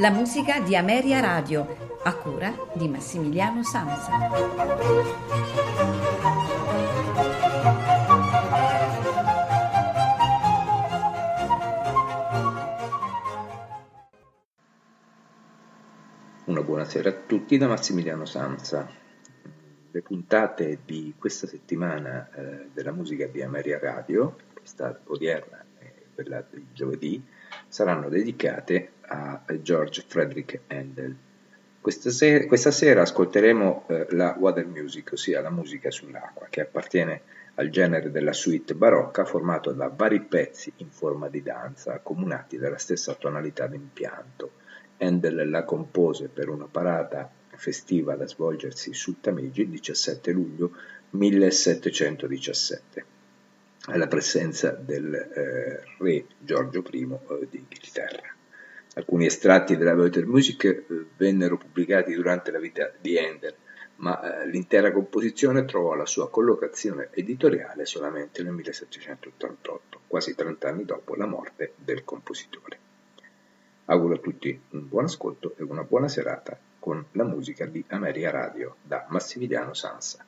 La musica di Ameria Radio, a cura di Massimiliano Sansa. Buonasera a tutti da Massimiliano Sansa. Le puntate di questa settimana eh, della musica di Ameria Radio, questa odierna e quella di giovedì, saranno dedicate a George Frederick Handel. Questa, se- questa sera ascolteremo eh, la water music, ossia la musica sull'acqua, che appartiene al genere della suite barocca formato da vari pezzi in forma di danza accomunati dalla stessa tonalità d'impianto. Handel la compose per una parata festiva da svolgersi su Tamigi il 17 luglio 1717 alla presenza del eh, re Giorgio I eh, d'Inghilterra. Alcuni estratti della Water Music eh, vennero pubblicati durante la vita di Handel, ma eh, l'intera composizione trovò la sua collocazione editoriale solamente nel 1788, quasi 30 anni dopo la morte del compositore. Auguro a tutti un buon ascolto e una buona serata con la musica di Ameria Radio da Massimiliano Sansa.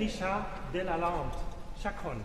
Richard Delalande, Chacon.